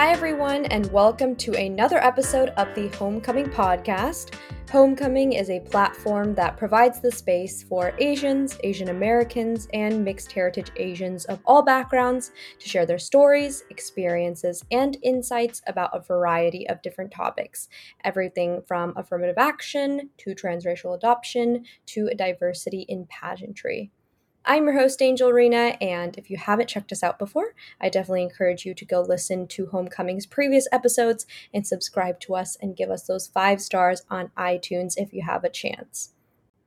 Hi, everyone, and welcome to another episode of the Homecoming Podcast. Homecoming is a platform that provides the space for Asians, Asian Americans, and mixed heritage Asians of all backgrounds to share their stories, experiences, and insights about a variety of different topics. Everything from affirmative action to transracial adoption to diversity in pageantry. I'm your host, Angel Rena, and if you haven't checked us out before, I definitely encourage you to go listen to Homecoming's previous episodes and subscribe to us and give us those five stars on iTunes if you have a chance.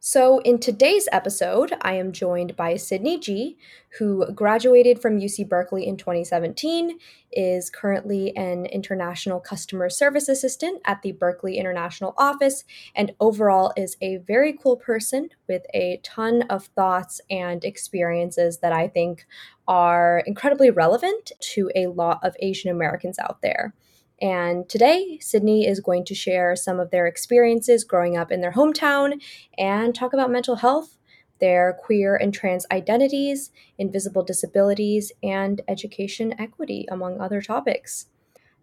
So, in today's episode, I am joined by Sydney G, who graduated from UC Berkeley in 2017, is currently an international customer service assistant at the Berkeley International Office, and overall is a very cool person with a ton of thoughts and experiences that I think are incredibly relevant to a lot of Asian Americans out there. And today, Sydney is going to share some of their experiences growing up in their hometown and talk about mental health, their queer and trans identities, invisible disabilities, and education equity, among other topics.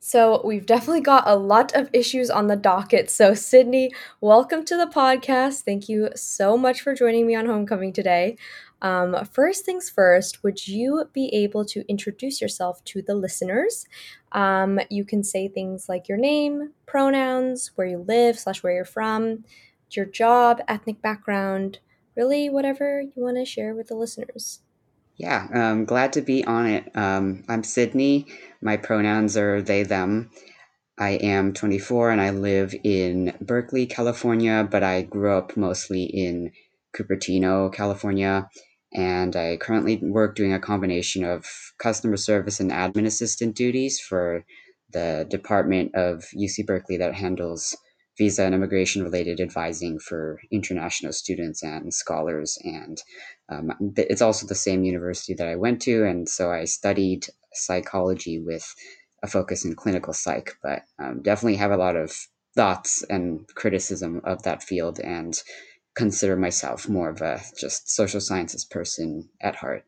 So, we've definitely got a lot of issues on the docket. So, Sydney, welcome to the podcast. Thank you so much for joining me on Homecoming today. Um, first things first, would you be able to introduce yourself to the listeners? Um, you can say things like your name, pronouns, where you live, slash where you're from, your job, ethnic background, really whatever you want to share with the listeners. Yeah, I'm um, glad to be on it. Um, I'm Sydney. My pronouns are they, them. I am 24 and I live in Berkeley, California, but I grew up mostly in Cupertino, California and I currently work doing a combination of customer service and admin assistant duties for the department of UC Berkeley that handles visa and immigration related advising for international students and scholars. And um, it's also the same university that I went to. And so I studied psychology with a focus in clinical psych, but um, definitely have a lot of thoughts and criticism of that field and consider myself more of a just social sciences person at heart.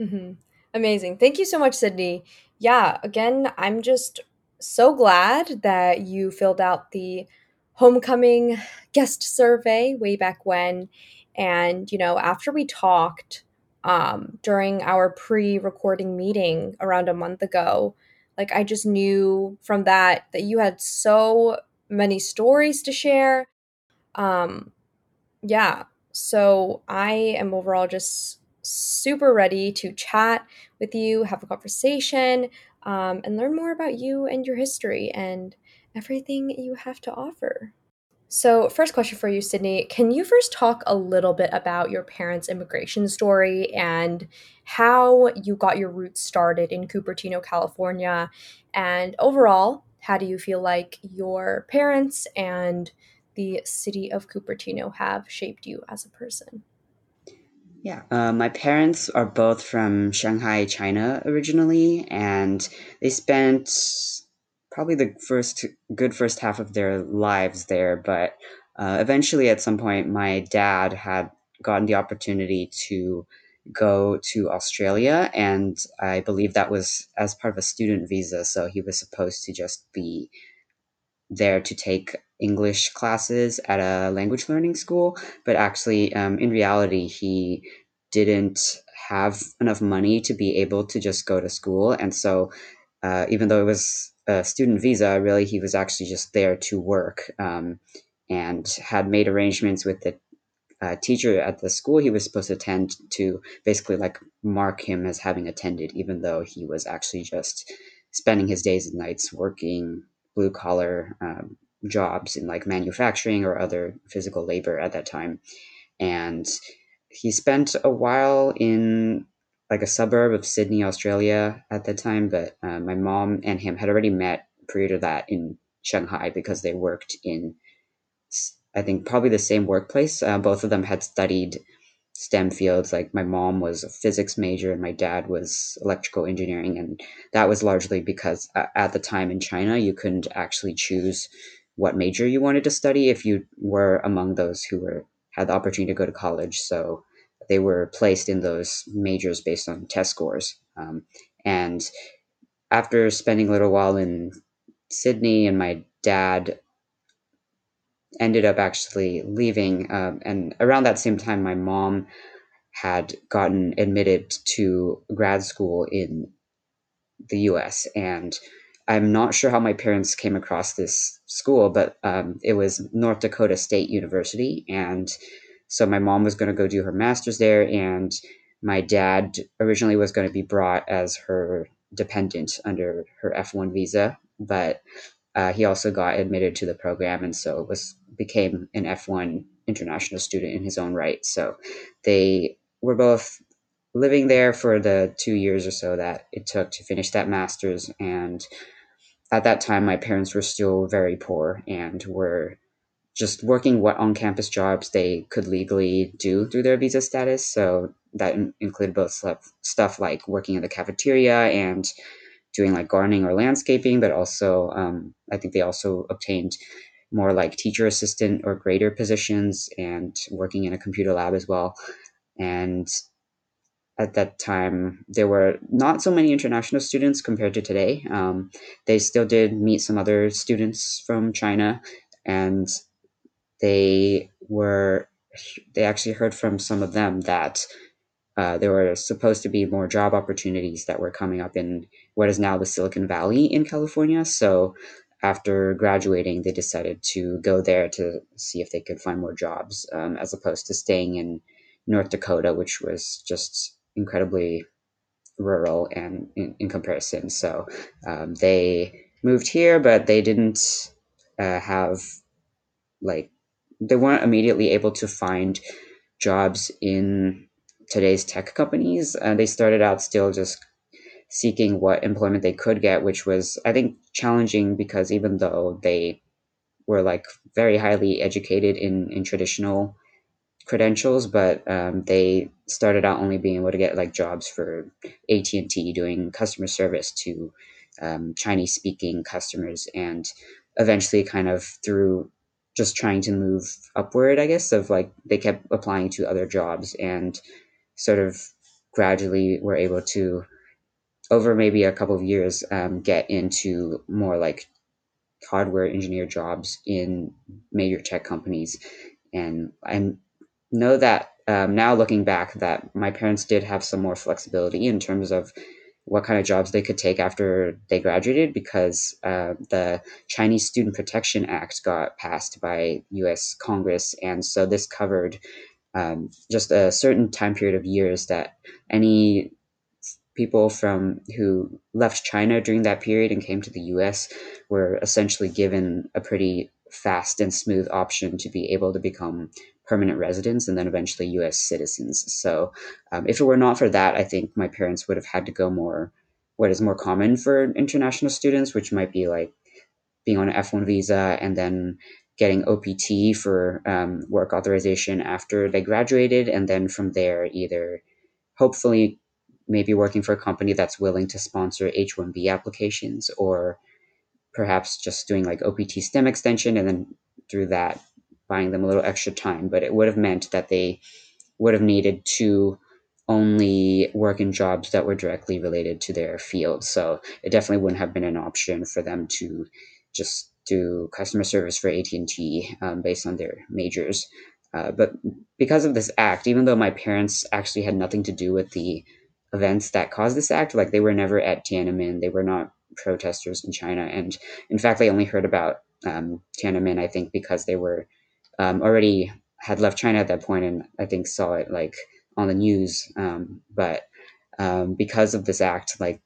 Mm-hmm. Amazing. Thank you so much, Sydney. Yeah, again, I'm just so glad that you filled out the homecoming guest survey way back when. And, you know, after we talked um, during our pre recording meeting around a month ago, like I just knew from that that you had so many stories to share. Um, yeah. So I am overall just super ready to chat with you, have a conversation, um, and learn more about you and your history and everything you have to offer. So, first question for you, Sydney. Can you first talk a little bit about your parents' immigration story and how you got your roots started in Cupertino, California? And overall, how do you feel like your parents and the city of Cupertino have shaped you as a person? Yeah, uh, my parents are both from Shanghai, China originally, and they spent probably the first good first half of their lives there. But uh, eventually, at some point, my dad had gotten the opportunity to go to Australia, and I believe that was as part of a student visa. So he was supposed to just be there to take English classes at a language learning school, but actually, um, in reality, he didn't have enough money to be able to just go to school. And so, uh, even though it was a student visa, really, he was actually just there to work um, and had made arrangements with the uh, teacher at the school he was supposed to attend to basically like mark him as having attended, even though he was actually just spending his days and nights working blue collar um, jobs in like manufacturing or other physical labor at that time. And he spent a while in like a suburb of Sydney, Australia at that time. But uh, my mom and him had already met prior to that in Shanghai because they worked in, I think, probably the same workplace. Uh, both of them had studied STEM fields. Like my mom was a physics major and my dad was electrical engineering. And that was largely because at the time in China, you couldn't actually choose what major you wanted to study if you were among those who were had the opportunity to go to college. So they were placed in those majors based on test scores. Um, and after spending a little while in Sydney, and my dad ended up actually leaving. Um, and around that same time, my mom had gotten admitted to grad school in the US. And I'm not sure how my parents came across this school, but um, it was North Dakota State University. And so my mom was going to go do her master's there. And my dad originally was going to be brought as her dependent under her F1 visa. But uh, he also got admitted to the program. And so was became an F1 international student in his own right. So they were both living there for the two years or so that it took to finish that master's. And at that time, my parents were still very poor and were just working what on campus jobs they could legally do through their visa status. So that in- included both stuff like working in the cafeteria and doing like gardening or landscaping, but also um, I think they also obtained more like teacher assistant or grader positions and working in a computer lab as well. And at that time, there were not so many international students compared to today. Um, they still did meet some other students from China, and they were they actually heard from some of them that uh, there were supposed to be more job opportunities that were coming up in what is now the Silicon Valley in California. So after graduating, they decided to go there to see if they could find more jobs, um, as opposed to staying in North Dakota, which was just incredibly rural and in, in comparison. So um, they moved here, but they didn't uh, have like they weren't immediately able to find jobs in today's tech companies. Uh, they started out still just seeking what employment they could get, which was I think challenging because even though they were like very highly educated in in traditional credentials, but um, they started out only being able to get like jobs for AT and T doing customer service to um, Chinese speaking customers, and eventually, kind of through just trying to move upward, I guess, of like they kept applying to other jobs and sort of gradually were able to over maybe a couple of years um, get into more like hardware engineer jobs in major tech companies and i know that um, now looking back that my parents did have some more flexibility in terms of what kind of jobs they could take after they graduated because uh, the Chinese Student Protection Act got passed by U.S. Congress, and so this covered um, just a certain time period of years that any people from who left China during that period and came to the U.S. were essentially given a pretty fast and smooth option to be able to become permanent residents and then eventually U.S. citizens. So, um, if it were not for that, I think my parents would have had to go more what is more common for international students, which might be like being on an F1 visa and then getting OPT for um, work authorization after they graduated, and then from there, either hopefully maybe working for a company that's willing to sponsor H 1B applications or perhaps just doing like OPT STEM extension and then through that buying them a little extra time. But it would have meant that they would have needed to only work in jobs that were directly related to their field. So it definitely wouldn't have been an option for them to just do customer service for AT&T um, based on their majors. Uh, but because of this act, even though my parents actually had nothing to do with the events that caused this act, like they were never at Tiananmen, they were not protesters in China, and in fact, they only heard about um, Tiananmen, I think, because they were um, already had left China at that point, and I think saw it like on the news. Um, but um, because of this act, like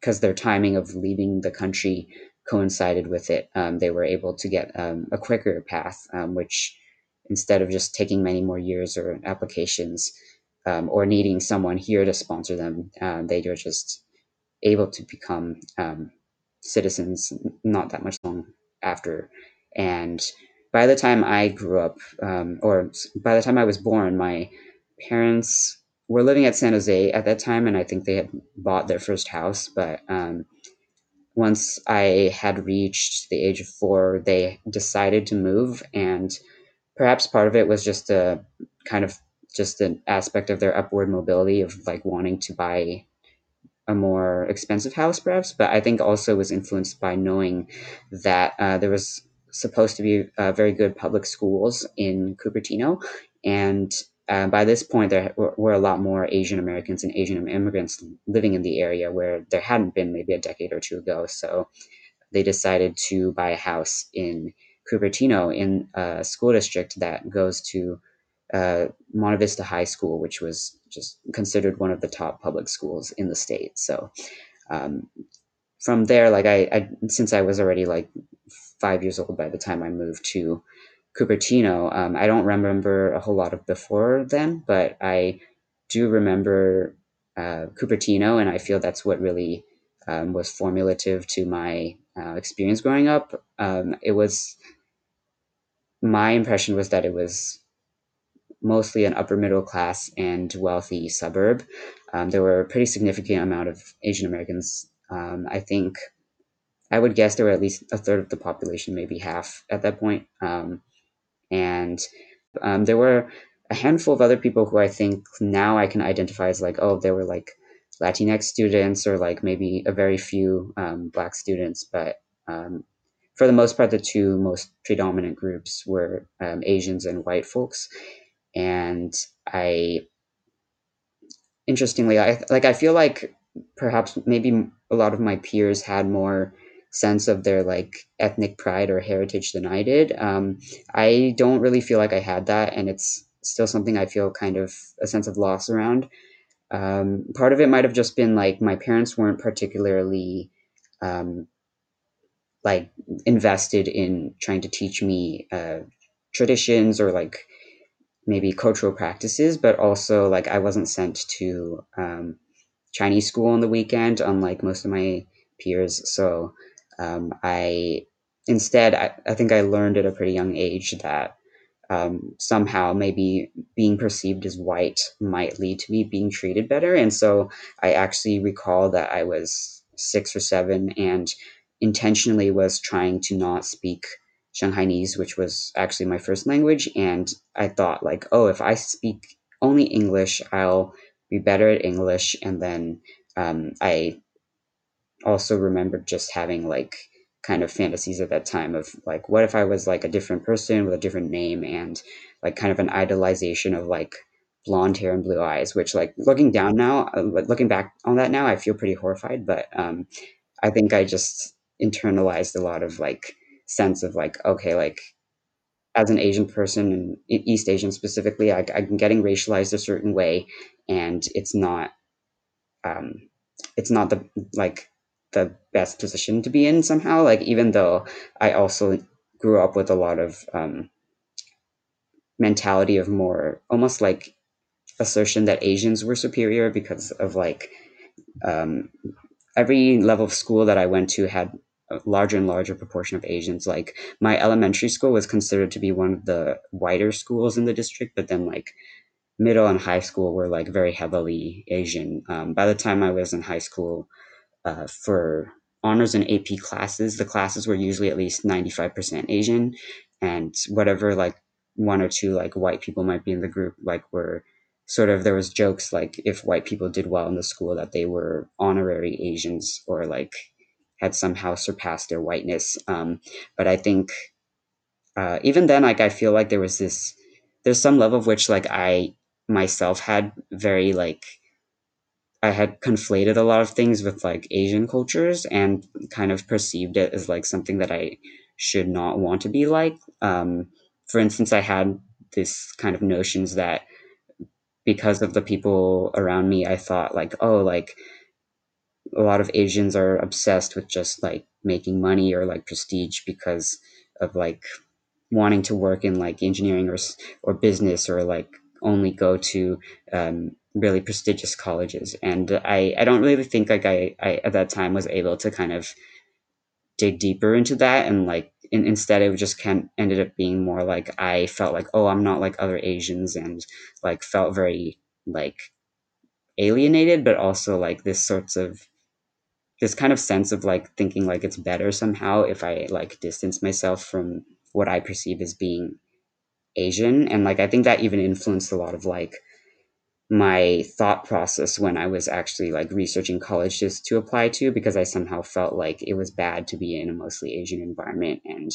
because their timing of leaving the country coincided with it, um, they were able to get um, a quicker path, which instead of just taking many more years or applications um, or needing someone here to sponsor them, uh, they were just able to become um, citizens not that much long after. And by the time I grew up, um, or by the time I was born, my parents were living at San Jose at that time, and I think they had bought their first house. But um, once I had reached the age of four, they decided to move, and perhaps part of it was just a kind of just an aspect of their upward mobility of like wanting to buy a more expensive house, perhaps. But I think also was influenced by knowing that uh, there was supposed to be uh, very good public schools in Cupertino, and uh, by this point there were, were, a lot more Asian Americans and Asian immigrants living in the area where there hadn't been maybe a decade or two ago. So they decided to buy a house in Cupertino in a school district that goes to uh, Vista High School, which was just considered one of the top public schools in the state. So um, from there, like I, I, since I was already like five years old by the time I moved to Cupertino, um, I don't remember a whole lot of before then, but I do remember uh, Cupertino, and I feel that's what really um, was formulative to my uh, experience growing up. Um, it was my impression was that it was mostly an upper middle class and wealthy suburb. Um, there were a pretty significant amount of Asian Americans. Um, I think I would guess there were at least a third of the population, maybe half at that point. Um, and um, there were a handful of other people who I think now I can identify as like, oh, they were like Latinx students or like maybe a very few um, Black students, but um, for the most part, the two most predominant groups were Asians and white folks and I interestingly I like I feel like perhaps maybe a lot of my peers had more sense of their like ethnic pride or heritage than I did. Um, I don't really feel like I had that, and it's still something I feel kind of a sense of loss around. Um, part of it might have just been like my parents weren't particularly um, like invested in trying to teach me uh, traditions or like maybe cultural practices, but also like I wasn't sent to um, Chinese school on the weekend, unlike most of my peers. So um, I instead, I, I think I learned at a pretty young age that um, somehow maybe being perceived as white might lead to me being treated better. And so I actually recall that I was six or seven and intentionally was trying to not speak Shanghainese, which was actually my first language. And I thought, like, oh, if I speak only English, I'll be better at English. And then um, I also remembered just having like kind of fantasies at that time of like, what if I was like a different person with a different name and like kind of an idolization of like blonde hair and blue eyes, which like looking down now, uh, looking back on that now, I feel pretty horrified. But um, I think I just internalized a lot of like sense of like okay like as an asian person and east asian specifically I, i'm getting racialized a certain way and it's not um it's not the like the best position to be in somehow. Like even though i also grew up with a lot of um mentality of more almost like assertion that asians were superior because of like um every level of school that i went to had larger and larger proportion of Asians. Like my elementary school was considered to be one of the whiter schools in the district, but then like middle and high school were like very heavily Asian. Um, by the time I was in high school, uh, for honors and AP classes, the classes were usually at least 95% Asian, and whatever like one or two like white people might be in the group, like were sort of there was jokes like if white people did well in the school that they were honorary Asians or like had somehow surpassed their whiteness. Um, but I think uh, even then, like I feel like there was this, there's some level of which like I myself had very like I had conflated a lot of things with like Asian cultures and kind of perceived it as like something that I should not want to be like. Um, for instance, I had this kind of notions that because of the people around me, I thought like, oh, like a lot of Asians are obsessed with just like making money or like prestige because of like wanting to work in like engineering or or business or like only go to um, really prestigious colleges. And I I don't really think like I, I at that time was able to kind of dig deeper into that and like in, instead it just kind ended up being more like I felt like oh I'm not like other Asians and like felt very like alienated but also like this sorts of this kind of sense of like thinking like it's better somehow if I like distance myself from what I perceive as being Asian. And like I think that even influenced a lot of like my thought process when I was actually like researching colleges to apply to because I somehow felt like it was bad to be in a mostly Asian environment. And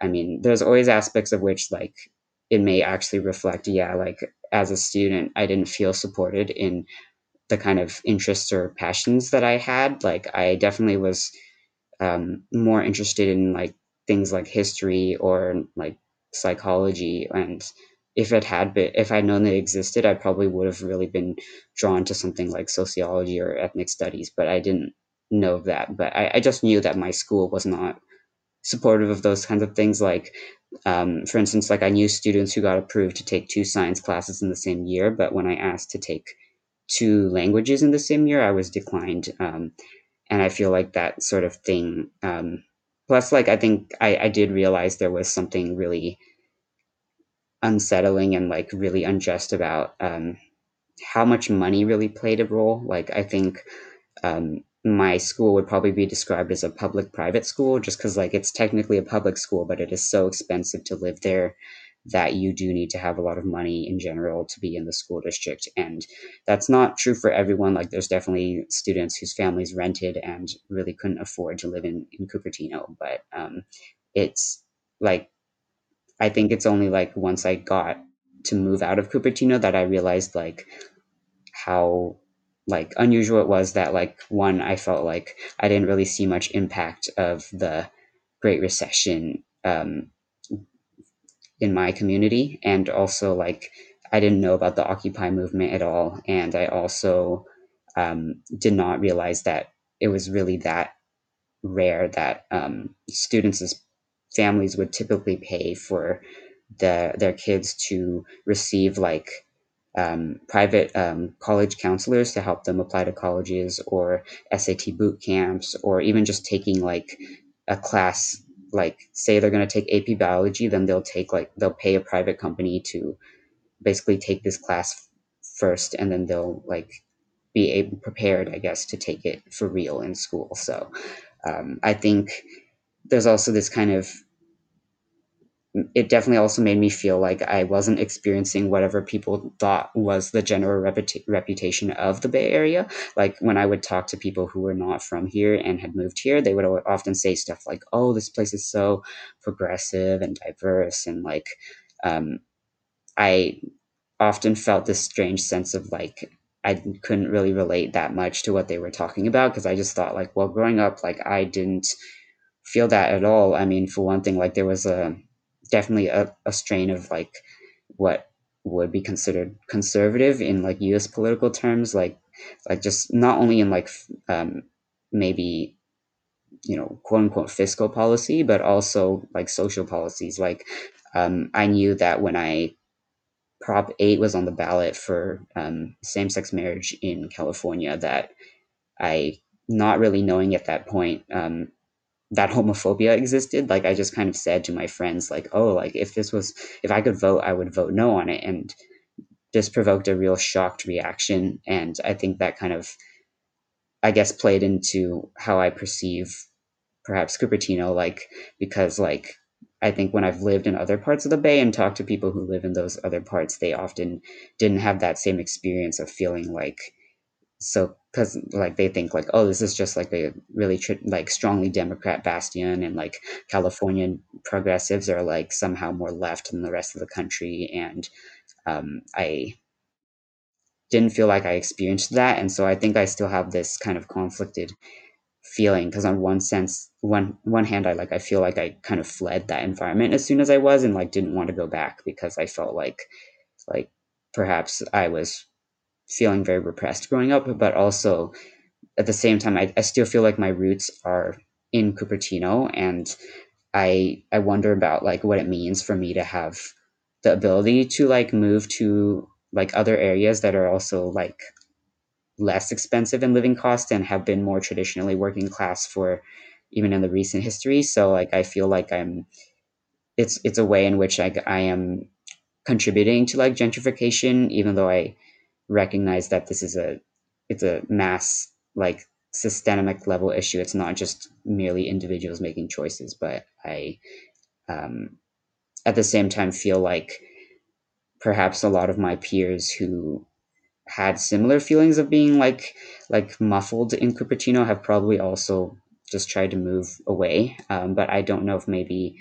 I mean, there's always aspects of which like it may actually reflect, yeah, like as a student, I didn't feel supported in the kind of interests or passions that I had. Like I definitely was um, more interested in like things like history or like psychology and if it had been if i'd known they existed i probably would have really been drawn to something like sociology or ethnic studies but i didn't know that but i, I just knew that my school was not supportive of those kinds of things like um, for instance like i knew students who got approved to take two science classes in the same year but when i asked to take two languages in the same year i was declined um, and i feel like that sort of thing um, plus like i think I, I did realize there was something really unsettling and like really unjust about um, how much money really played a role. Like I think um, my school would probably be described as a public private school just because like it's technically a public school, but it is so expensive to live there that you do need to have a lot of money in general to be in the school district. And that's not true for everyone. Like there's definitely students whose families rented and really couldn't afford to live in, in Cupertino. But um, it's like I think it's only like once I got to move out of Cupertino that I realized like how like unusual it was that like one I felt like I didn't really see much impact of the Great Recession um, in my community, and also like I didn't know about the Occupy movement at all, and I also um, did not realize that it was really that rare that um, students families would typically pay for the, their kids to receive like um, private um, college counselors to help them apply to colleges or SAT boot camps or even just taking like a class like say they're going to take AP biology then they'll take like they'll pay a private company to basically take this class first and then they'll like be able, prepared I guess to take it for real in school. So um, I think there's also this kind of it definitely also made me feel like I wasn't experiencing whatever people thought was the general reputa- reputation of the Bay Area. Like when I would talk to people who were not from here and had moved here, they would often say stuff like, "Oh, this place is so progressive and diverse," and like, um, I often felt this strange sense of like I couldn't really relate that much to what they were talking about because I just thought like, well, growing up, like I didn't feel that at all. I mean, for one thing, like there was a definitely a, a strain of like what would be considered conservative in like U.S. political terms, like like just not only in like um, maybe you know quote unquote fiscal policy, but also like social policies. Like um, I knew that when I Prop Eight was on the ballot for um, same sex marriage in California, that I not really knowing at that point um, that homophobia existed like i just kind of said to my friends like oh like if this was if i could vote i would vote no on it and this provoked a real shocked reaction and i think that kind of i guess played into how i perceive perhaps cupertino like because like i think when i've lived in other parts of the bay and talked to people who live in those other parts they often didn't have that same experience of feeling like so because like they think like oh this is just like a really tr- like strongly democrat bastion and like californian progressives are like somehow more left than the rest of the country. And um, i didn't feel like i experienced that. And so i think i still have this kind of conflicted feeling because on one sense one one hand i like i feel like i kind of fled that environment as soon as i was and like didn't want to go back because i felt like like perhaps i was feeling very repressed growing up, but also at the same time, I, I still feel like my roots are in Cupertino, and I I wonder about like what it means for me to have the ability to like move to like other areas that are also like less expensive in living cost and have been more traditionally working class for even in the recent history. So like I feel like I'm it's it's a way in which I I am contributing to like gentrification, even though I recognize that this is a it's a mass like systemic level issue. It's not just merely individuals making choices, but I um, at the same time feel like perhaps a lot of my peers who had similar feelings of being like like muffled in Cupertino have probably also just tried to move away. Um, but I don't know if maybe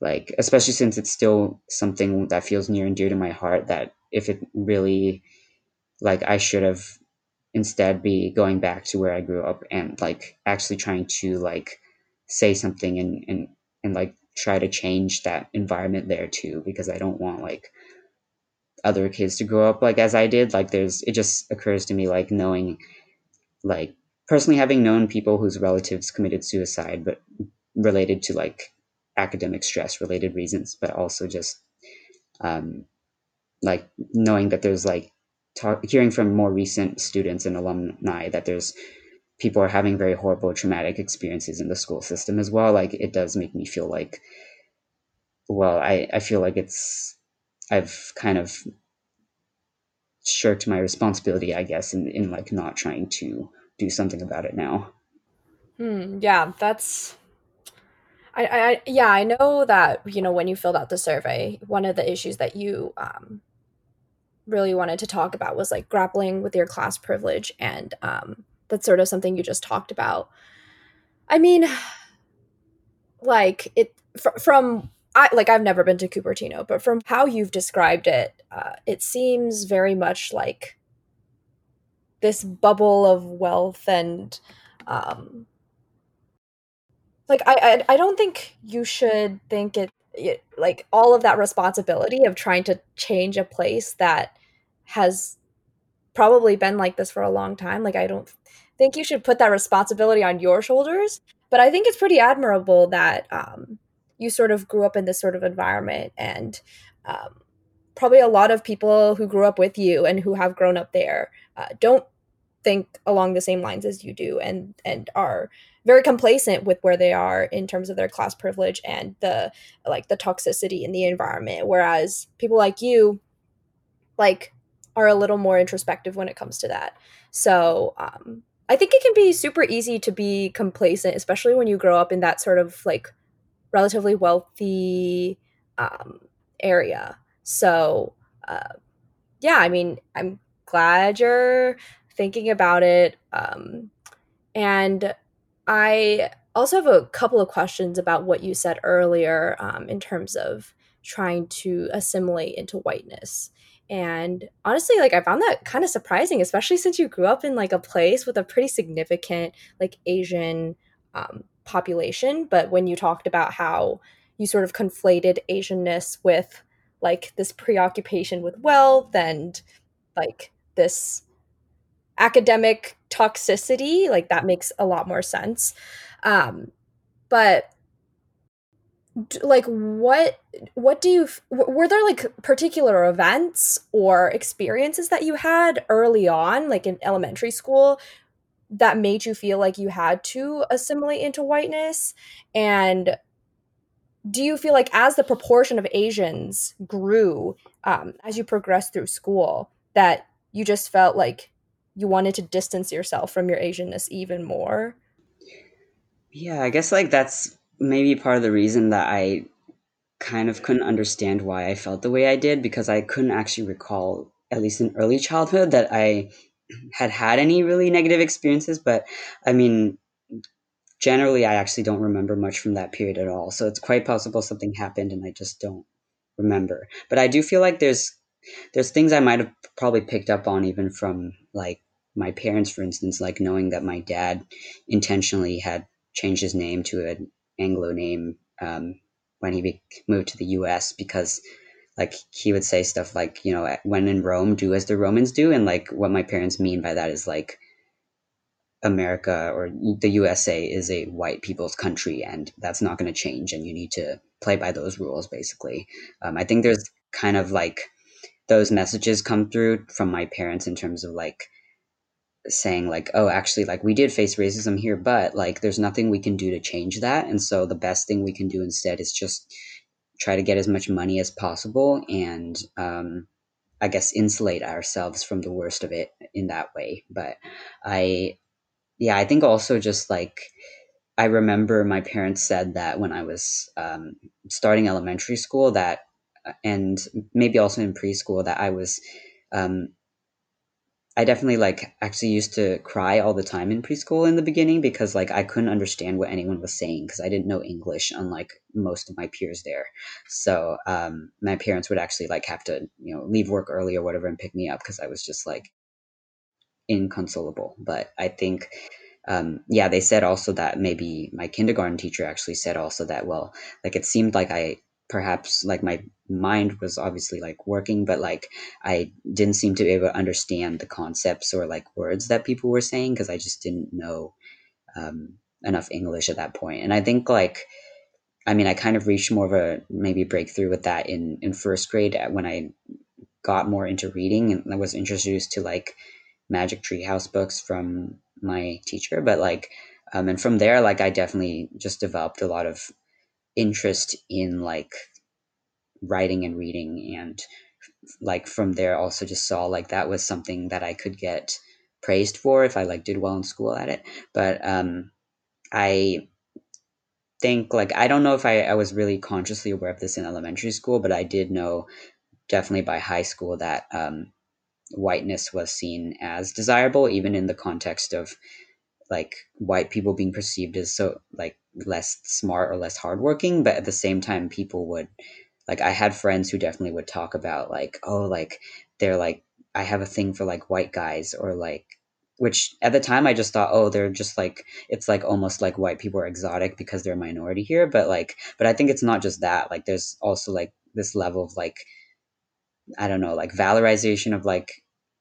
like especially since it's still something that feels near and dear to my heart that if it really like I should have instead be going back to where I grew up and like actually trying to like say something and and and like try to change that environment there too because I don't want like other kids to grow up like as I did. Like there's it just occurs to me like knowing like personally having known people whose relatives committed suicide but related to like academic stress related reasons but also just um like knowing that there's like talk, hearing from more recent students and alumni that there's people are having very horrible traumatic experiences in the school system as well like it does make me feel like well i i feel like it's i've kind of shirked my responsibility i guess in, in like not trying to do something about it now. Hmm, yeah that's I, I yeah i know that you know when you filled out the survey one of the issues that you um really wanted to talk about was like grappling with your class privilege and um, that's sort of something you just talked about. I mean like it fr- from i like i've never been to cupertino but from how you've described it uh, it seems very much like this bubble of wealth and um like i i, I don't think you should think it, like all of that responsibility of trying to change a place that has probably been like this for a long time. Like, I don't think you should put that responsibility on your shoulders. But I think it's pretty admirable that um, you sort of grew up in this sort of environment and um, probably a lot of people who grew up with you and who have grown up there uh, don't think along the same lines as you do and and are very complacent with where they are in terms of their class privilege and the like the toxicity in the environment whereas people like you like are a little more introspective when it comes to that. So um, I think it can be super easy to be complacent, especially when you grow up in that sort of like relatively wealthy um, area. So uh, yeah, I mean, I'm glad you're thinking about it. Um, and I also have a couple of questions about what you said earlier um, in terms of trying to assimilate into whiteness. And honestly, like I found that kind of surprising, especially since you grew up in like a place with a pretty significant like Asian um, population. But when you talked about how you sort of conflated Asianness with like this preoccupation with wealth and like this academic toxicity, like that makes a lot more sense. Um, but like what what do you were there like particular events or experiences that you had early on like in elementary school that made you feel like you had to assimilate into whiteness and do you feel like as the proportion of asians grew um, as you progressed through school that you just felt like you wanted to distance yourself from your asianness even more yeah i guess like that's maybe part of the reason that I kind of couldn't understand why I felt the way I did because I couldn't actually recall, at least in early childhood, that I had had any really negative experiences. But I mean, generally, I actually don't remember much from that period at all. So it's quite possible something happened and I just don't remember. But I do feel like there's there's things I might have probably picked up on even from like my parents, for instance, like knowing that my dad intentionally had changed his name to an Anglo name um, when he be- moved to the U.S. because like he would say stuff like you know when in Rome do as the Romans do and like what my parents mean by that is like America or the USA is a white people's country and that's not going to change and you need to play by those rules basically. Um, I think there's kind of like those messages come through from my parents in terms of like saying like oh actually like we did face racism here but like there's nothing we can do to change that and so the best thing we can do instead is just try to get as much money as possible and um, i guess insulate ourselves from the worst of it in that way. But i yeah i think also just like i remember my parents said that when i was um, starting elementary school that and maybe also in preschool that i was um, I definitely like actually used to cry all the time in preschool in the beginning because like I couldn't understand what anyone was saying because I didn't know English unlike most of my peers there. So um, my parents would actually like have to you know leave work early or whatever and pick me up because I was just like inconsolable. But I think um, yeah, they said also that maybe my kindergarten teacher actually said also that well, like it seemed like I perhaps like my mind was obviously like working but like i didn't seem to be able to understand the concepts or like words that people were saying because i just didn't know um, enough english at that point. And i think like i mean i kind of reached more of a maybe breakthrough with that in in first grade when i got more into reading and i was introduced to like magic treehouse books from my teacher but like um, and from there like i definitely just developed a lot of interest in like writing and reading and like from there also just saw like that was something that I could get praised for if I like did well in school at it. But um I think like I don't know if I, I was really consciously aware of this in elementary school, but I did know definitely by high school that um whiteness was seen as desirable even in the context of like white people being perceived as so like less smart or less hardworking, but at the same time people would like I had friends who definitely would talk about like, oh, like they're like I have a thing for like white guys or like which at the time I just thought, oh, they're just like it's like almost like white people are exotic because they're a minority here. But like but I think it's not just that. Like there's also like this level of like I don't know, like valorization of like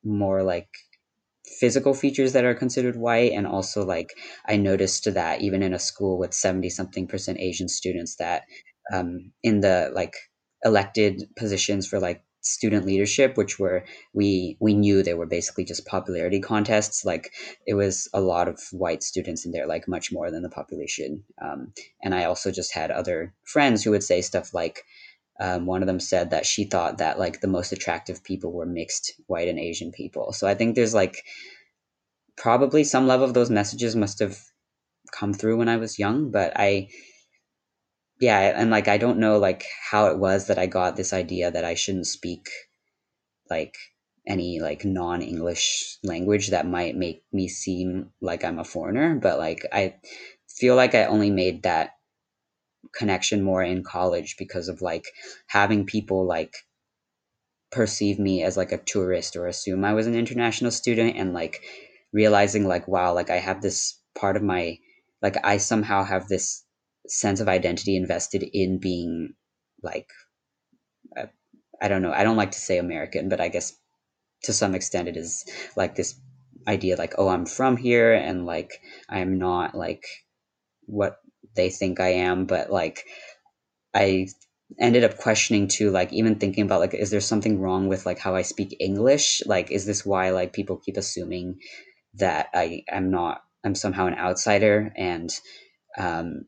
more like physical features that are considered white and also like i noticed that even in a school with 70 something percent asian students that um, in the like elected positions for like student leadership which were we we knew they were basically just popularity contests like it was a lot of white students in there like much more than the population. Um, and i also just had other friends who would say stuff like um, one of them said that she thought that like the most attractive people were mixed white and asian people. So i think there's like probably some level of those messages must have come through when i was young but i yeah and like i don't know like how it was that i got this idea that i shouldn't speak like any like non-english language that might make me seem like i'm a foreigner but like i feel like i only made that connection more in college because of like having people like perceive me as like a tourist or assume i was an international student and like realizing like wow like i have this part of my like i somehow have this sense of identity invested in being like uh, I don't know. I don't like to say American, but I guess to some extent it is like this idea like oh I'm from here and like I'm not like what they think I am, but like I ended up questioning too like even thinking about like is there something wrong with like how I speak English? Like is this why like people keep assuming that I am not I'm somehow an outsider and um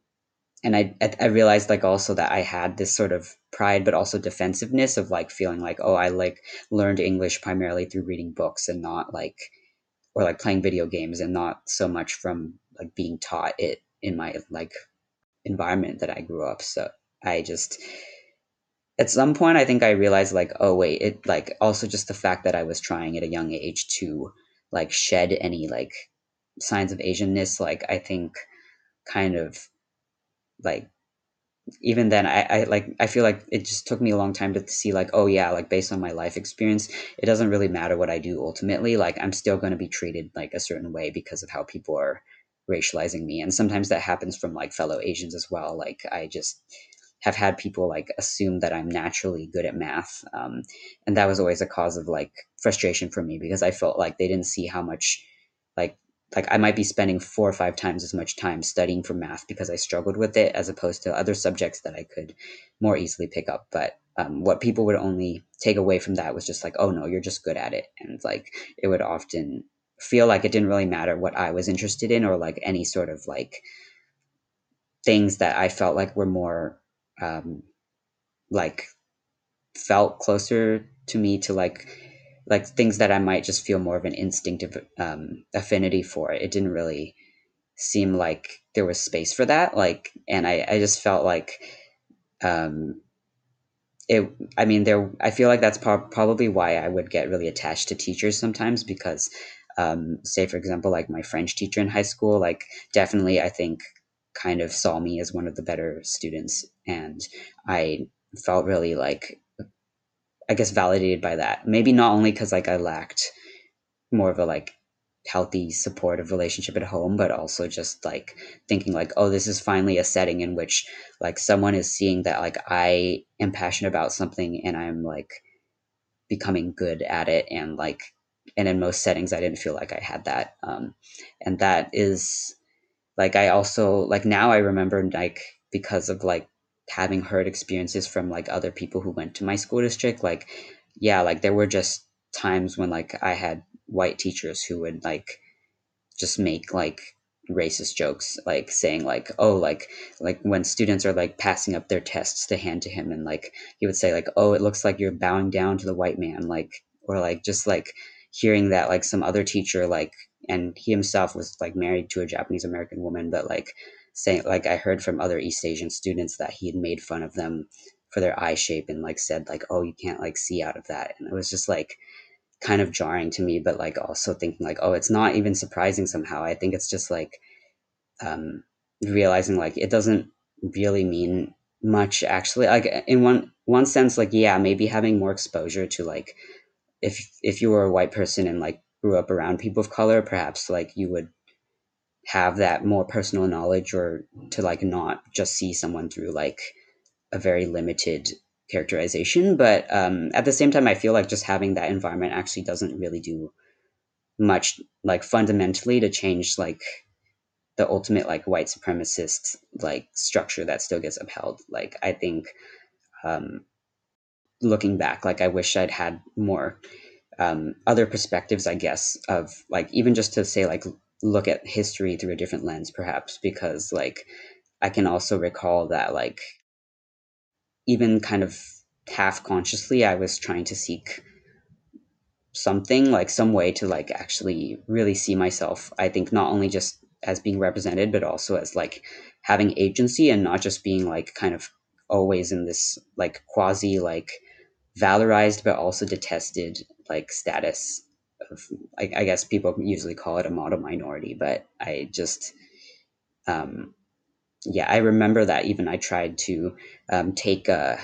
and I I realized like also that I had this sort of pride but also defensiveness of like feeling like oh I like learned English primarily through reading books and not like or like playing video games and not so much from like being taught it in my like environment that I grew up. So I just at some point I think I realized like oh wait it like also just the fact that I was trying at a young age to like shed any like signs of Asianness like I think kind of like even then I, I like i feel like it just took me a long time to see like oh yeah like based on my life experience it doesn't really matter what i do ultimately. Like i'm still going to be treated like a certain way because of how people are racializing me and sometimes that happens from like fellow asians as well like i just have had people like assume that i'm naturally good at math um, and that was always a cause of like frustration for me because i felt like they didn't see how much like like I might be spending four or five times as much time studying for math because I struggled with it as opposed to other subjects that I could more easily pick up. But um, what people would only take away from that was just like, oh no, you're just good at it. And like it would often feel like it didn't really matter what I was interested in or like any sort of like things that I felt like were more um, like felt closer to me to like like things that I might just feel more of an instinctive um, affinity for. It didn't really seem like there was space for that. Like, and I, I just felt like um, it i mean there i feel like that's pro- probably why i would get really attached to teachers sometimes because um, say for example like my french teacher in high school like definitely i think kind of saw me as one of the better students and i felt really like i guess validated by that. Maybe not only because like i lacked more of a like healthy supportive relationship at home but also just like thinking like oh this is finally a setting in which like someone is seeing that like i am passionate about something and i'm like becoming good at it and like and in most settings i didn't feel like i had that um and that is like i also like now i remember like because of like having heard experiences from like other people who went to my school district like yeah like there were just times when like i had white teachers who would like just make like racist jokes like saying like oh like like when students are like passing up their tests to hand to him and like he would say like oh it looks like you're bowing down to the white man like or like just like hearing that like some other teacher like and he himself was like married to a Japanese American woman but like saying like I heard from other East Asian students that he had made fun of them for their eye shape and like said like oh you can't like see out of that and it was just like kind of jarring to me, but like also thinking like, oh, it's not even surprising somehow. I think it's just like um, realizing like it doesn't really mean much actually. Like in one one sense, like yeah, maybe having more exposure to like if if you were a white person and like grew up around people of color, perhaps like you would have that more personal knowledge or to like not just see someone through like a very limited characterization. But um, at the same time i feel like just having that environment actually doesn't really do much like fundamentally to change like the ultimate like white supremacist like structure that still gets upheld. Like i think um looking back like i wish i'd had more um other perspectives i guess of like even just to say like look at history through a different lens perhaps because like i can also recall that like even kind of half consciously i was trying to seek something like some way to like actually really see myself i think not only just as being represented but also as like having agency and not just being like kind of always in this like quasi like valorized but also detested like status of like i guess people usually call it a model minority but i just um yeah, I remember that even I tried to um, take, uh,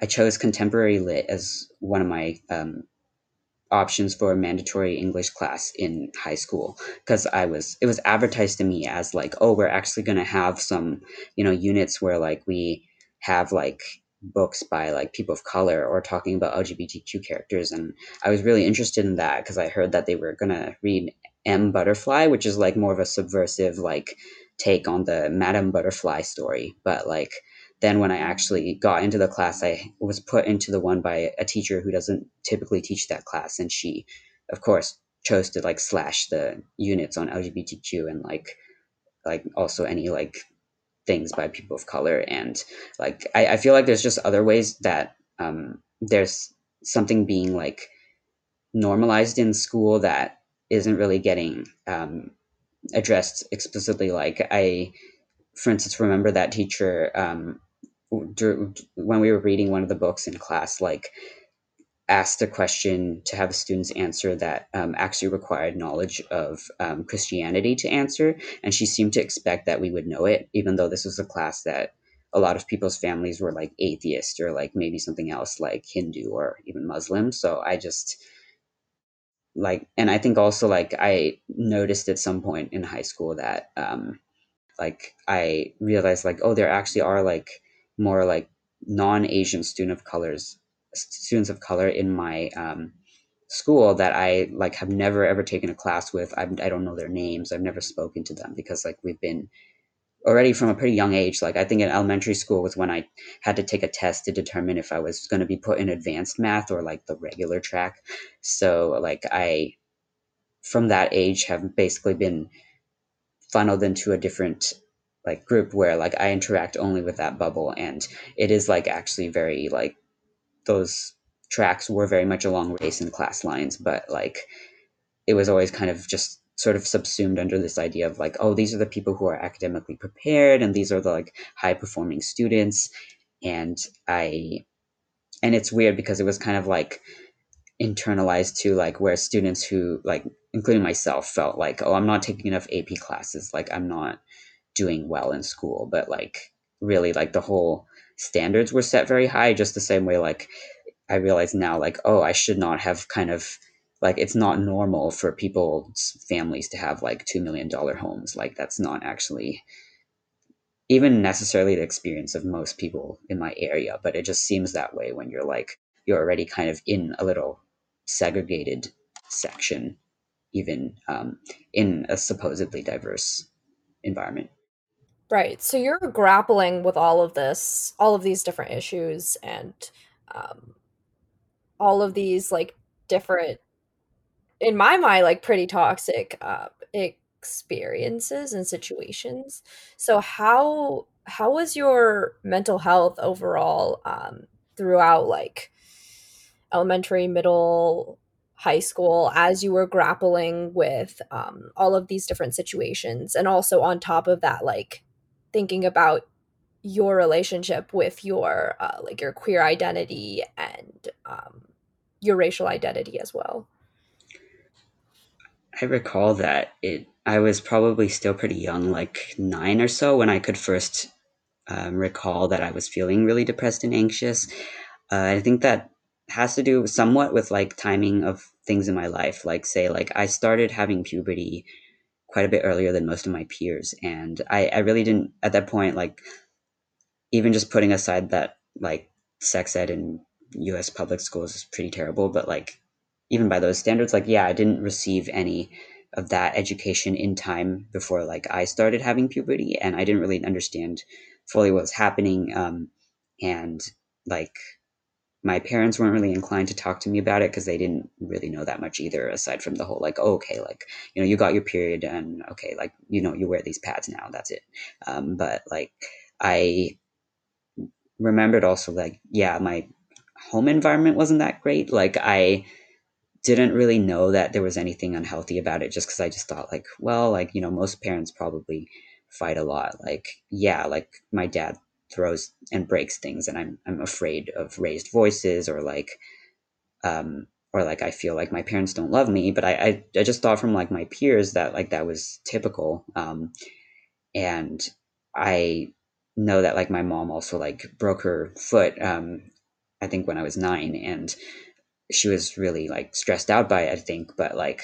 I chose contemporary lit as one of my um, options for a mandatory English class in high school because I was, it was advertised to me as like, oh, we're actually going to have some, you know, units where like we have like books by like people of color or talking about LGBTQ characters. And I was really interested in that because I heard that they were going to read M Butterfly, which is like more of a subversive, like, take on the Madame Butterfly story. But like then when I actually got into the class, I was put into the one by a teacher who doesn't typically teach that class, and she, of course, chose to like slash the units on LGBTQ and like like also any like things by people of color and like I, I feel like there's just other ways that um, there's something being like normalized in school that isn't really getting um, addressed explicitly. Like I, for instance, remember that teacher um, when we were reading one of the books in class, like asked a question to have students answer that um, actually required knowledge of um, Christianity to answer, and she seemed to expect that we would know it, even though this was a class that a lot of people's families were like atheist or like maybe something else like Hindu or even Muslim. So I just like and i think also like i noticed at some point in high school that um like i realized like oh there actually are like more like non-asian student of colors students of color in my um school that i like have never ever taken a class with. I i don't know their names. I've never spoken to them because like we've been already from a pretty young age like i think in elementary school was when i had to take a test to determine if i was going to be put in advanced math or like the regular track. So like i from that age have basically been funneled into a different like group where like i interact only with that bubble and it is like actually very like those tracks were very much along race and class lines but like it was always kind of just sort of subsumed under this idea of like oh these are the people who are academically prepared and these are the like high performing students. And i and it's weird because it was kind of like internalized to like where students who like including myself felt like oh i'm not taking enough ap classes like i'm not doing well in school. But like really like the whole standards were set very high just the same way like i realize now like oh i should not have kind of like it's not normal for people's families to have like two million dollar homes like that's not actually even necessarily the experience of most people in my area but it just seems that way when you're like you're already kind of in a little segregated section, even um, in a supposedly diverse environment. Right. So you're grappling with all of this, all of these different issues, and um, all of these like different, in my mind, like pretty toxic uh, experiences and situations. So how how was your mental health overall um, throughout like elementary, middle, high school as you were grappling with um, all of these different situations and also on top of that like thinking about your relationship with your uh, like your queer identity and um, your racial identity as well i recall that it i was probably still pretty young like nine or so when i could first um, recall that i was feeling really depressed and anxious uh, i think that has to do somewhat with like timing of things in my life. Like say like I started having puberty quite a bit earlier than most of my peers, and I I really didn't at that point like even just putting aside that like sex ed in U.S. public schools is pretty terrible, but like even by those standards, like yeah, I didn't receive any of that education in time before like I started having puberty, and I didn't really understand fully what was happening. Um, and like my parents weren't really inclined to talk to me about it because they didn't really know that much either aside from the whole like oh, okay like you know you got your period and okay like you know you wear these pads now. That's it. Um, but like i remembered also like yeah my home environment wasn't that great. Like i didn't really know that there was anything unhealthy about it just because i just thought like well like you know most parents probably fight a lot. Like yeah like my dad throws and breaks things and I'm I'm afraid of raised voices or like um or like I feel like my parents don't love me but I I, I just thought from like my peers that like that was typical um and I know that like my mom also like broke her foot um I think when I was 9 and she was really like stressed out by it I think but like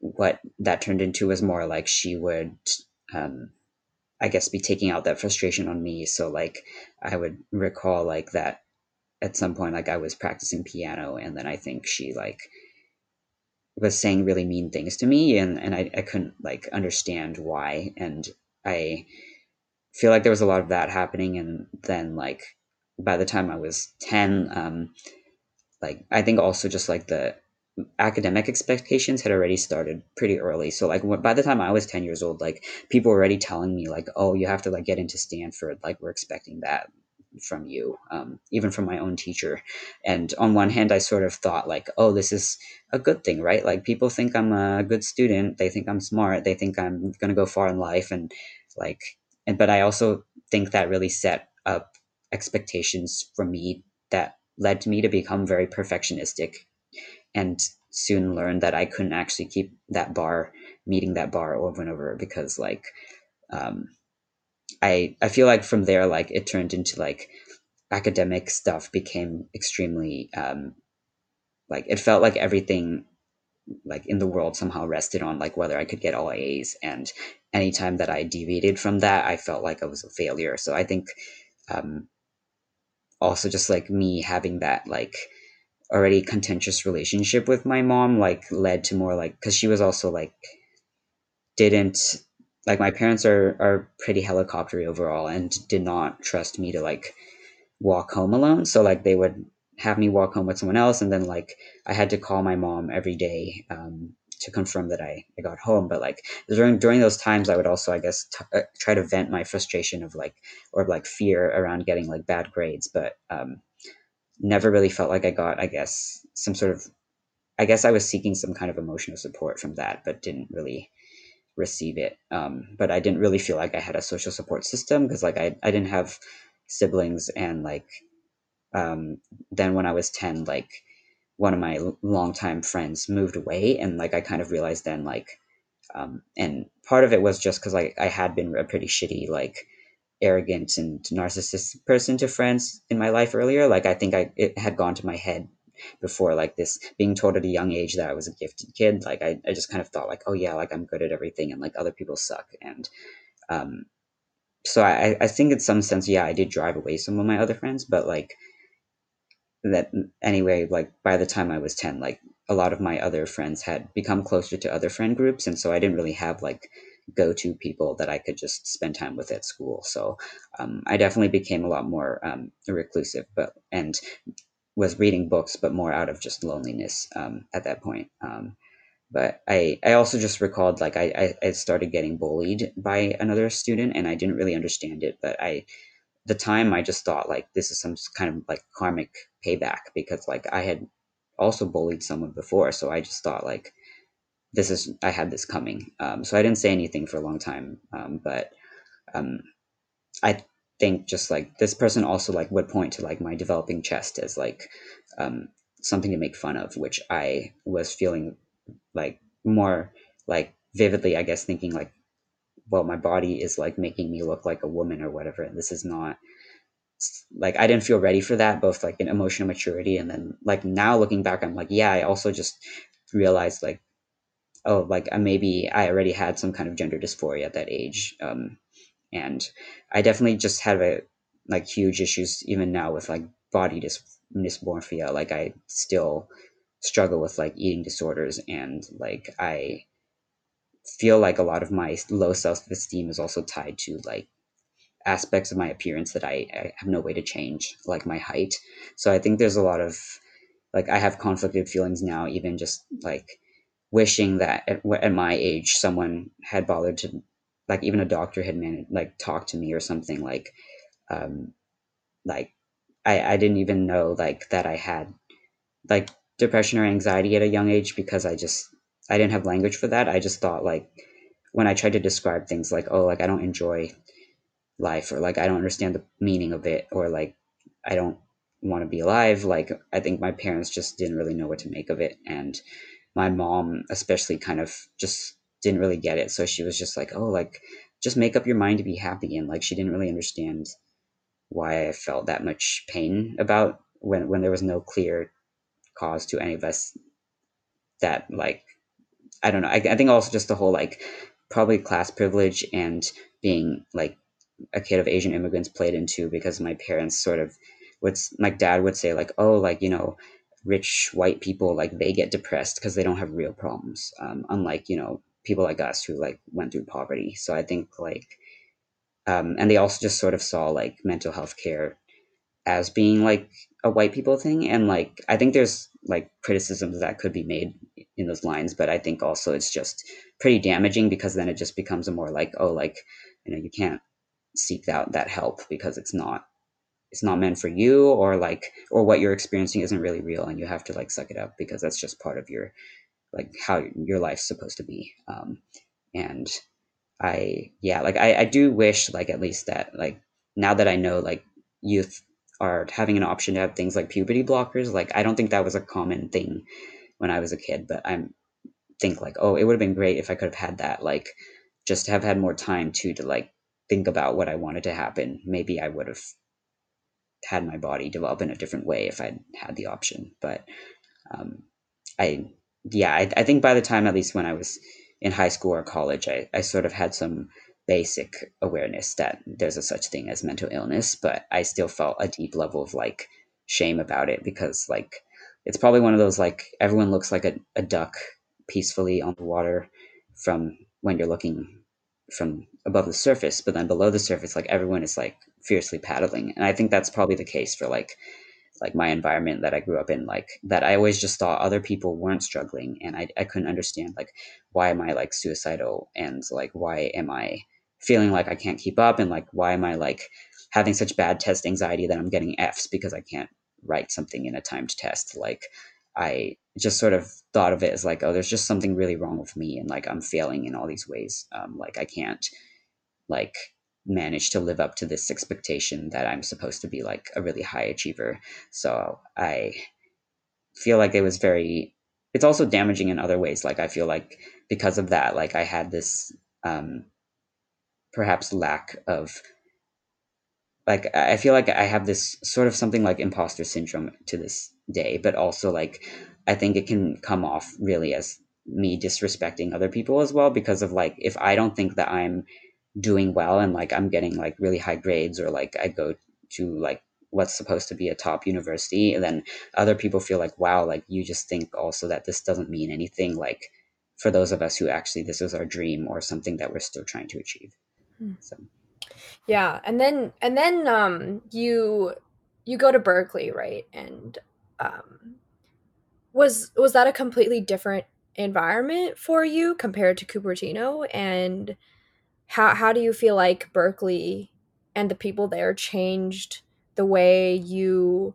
what that turned into was more like she would um I guess be taking out that frustration on me. So like I would recall like that at some point like I was practicing piano and then I think she like was saying really mean things to me and, and I, I couldn't like understand why and I feel like there was a lot of that happening and then like by the time I was 10 um like I think also just like the academic expectations had already started pretty early. So like by the time I was 10 years old, like people were already telling me like, oh, you have to like get into Stanford. Like we're expecting that from you, um, even from my own teacher. And on one hand, I sort of thought like, oh, this is a good thing, right? Like people think I'm a good student. They think I'm smart. They think I'm going to go far in life. And like, and, but I also think that really set up expectations for me that led me to become very perfectionistic and soon learned that I couldn't actually keep that bar, meeting that bar over and over because like, um, I I feel like from there like it turned into like academic stuff became extremely um, like it felt like everything like in the world somehow rested on like whether I could get all A's and anytime that I deviated from that I felt like I was a failure. So I think um, also just like me having that like already contentious relationship with my mom like led to more like because she was also like didn't like my parents are are pretty helicoptery overall and did not trust me to like walk home alone. So like they would have me walk home with someone else and then like i had to call my mom every day um, to confirm that I, I got home. But like during during those times i would also i guess t- uh, try to vent my frustration of like or like fear around getting like bad grades. But um never really felt like I got, I guess, some sort of, I guess I was seeking some kind of emotional support from that, but didn't really receive it. Um, but I didn't really feel like I had a social support system because like I, I didn't have siblings and like um, then when I was 10, like one of my longtime friends moved away. And like, I kind of realized then, like, um, and part of it was just because like I had been a pretty shitty, like arrogant and narcissistic person to friends in my life earlier. Like I think I it had gone to my head before like this being told at a young age that I was a gifted kid. Like I, I just kind of thought like, oh yeah, like I'm good at everything and like other people suck. And um so I, I think in some sense, yeah, I did drive away some of my other friends, but like that anyway, like by the time I was 10, like a lot of my other friends had become closer to other friend groups. And so I didn't really have like go to people that I could just spend time with at school. So um, I definitely became a lot more um, reclusive, but and was reading books, but more out of just loneliness um, at that point. Um, but I, I also just recalled like I, I started getting bullied by another student and I didn't really understand it, but I the time I just thought like this is some kind of like karmic payback because like I had also bullied someone before, so I just thought like this is I had this coming. Um, so I didn't say anything for a long time, um, but um, I think just like this person also like would point to like my developing chest as like um, something to make fun of, which I was feeling like more like vividly, I guess, thinking like, well, my body is like making me look like a woman or whatever, and this is not like I didn't feel ready for that, both like in emotional maturity and then like now looking back, I'm like, yeah, I also just realized like oh, like uh, maybe I already had some kind of gender dysphoria at that age. Um, and I definitely just have a like huge issues even now with like body dys- dysmorphia. Like I still struggle with like eating disorders and like I feel like a lot of my low self esteem is also tied to like aspects of my appearance that I, I have no way to change, like my height. So I think there's a lot of like I have conflicted feelings now, even just like wishing that at, at my age someone had bothered to like even a doctor had managed like talk to me or something like um like i i didn't even know like that i had like depression or anxiety at a young age because i just i didn't have language for that. I just thought like when i tried to describe things like oh like i don't enjoy life or like i don't understand the meaning of it or like i don't want to be alive like i think my parents just didn't really know what to make of it and my mom especially kind of just didn't really get it. So she was just like oh like just make up your mind to be happy. And like she didn't really understand why i felt that much pain about when when there was no clear cause to any of us that like i don't know. I, I think also just the whole like probably class privilege and being like a kid of asian immigrants played into because my parents sort of would my dad would say like oh like you know rich white people like they get depressed because they don't have real problems um, unlike you know people like us who like went through poverty. So i think like um, and they also just sort of saw like mental health care as being like a white people thing. And like i think there's like criticisms that could be made in those lines but i think also it's just pretty damaging because then it just becomes a more like oh like you know you can't seek out that help because it's not it's not meant for you or like or what you're experiencing isn't really real and you have to like suck it up because that's just part of your like how your life's supposed to be. Um and i yeah like i i do wish like at least that like now that i know like youth are having an option to have things like puberty blockers like i don't think that was a common thing when i was a kid but i'm think like oh it would have been great if i could have had that like just have had more time too to like think about what i wanted to happen. Maybe i would have had my body develop in a different way if I'd had the option. But um, I, yeah, I, I think by the time, at least when I was in high school or college, I, I sort of had some basic awareness that there's a such thing as mental illness, but I still felt a deep level of like shame about it because like it's probably one of those like everyone looks like a, a duck peacefully on the water from when you're looking from above the surface, but then below the surface, like everyone is like fiercely paddling. And I think that's probably the case for like like my environment that I grew up in, like that I always just thought other people weren't struggling and I, I couldn't understand like why am I like suicidal and like why am I feeling like I can't keep up and like why am I like having such bad test anxiety that I'm getting F's because I can't write something in a timed test. Like I just sort of thought of it as like, oh, there's just something really wrong with me, and like I'm failing in all these ways. Um, like I can't, like manage to live up to this expectation that I'm supposed to be like a really high achiever. So I feel like it was very it's also damaging in other ways. Like I feel like because of that, like I had this um perhaps lack of like I feel like I have this sort of something like imposter syndrome to this day, but also like I think it can come off really as me disrespecting other people as well because of like if I don't think that I'm doing well and like I'm getting like really high grades or like I go to like what's supposed to be a top university and then other people feel like wow like you just think also that this doesn't mean anything like for those of us who actually this is our dream or something that we're still trying to achieve. Hmm. so. Yeah and then and then um you you go to berkeley right? And um was was that a completely different environment for you compared to cupertino? And how how do you feel like berkeley and the people there changed the way you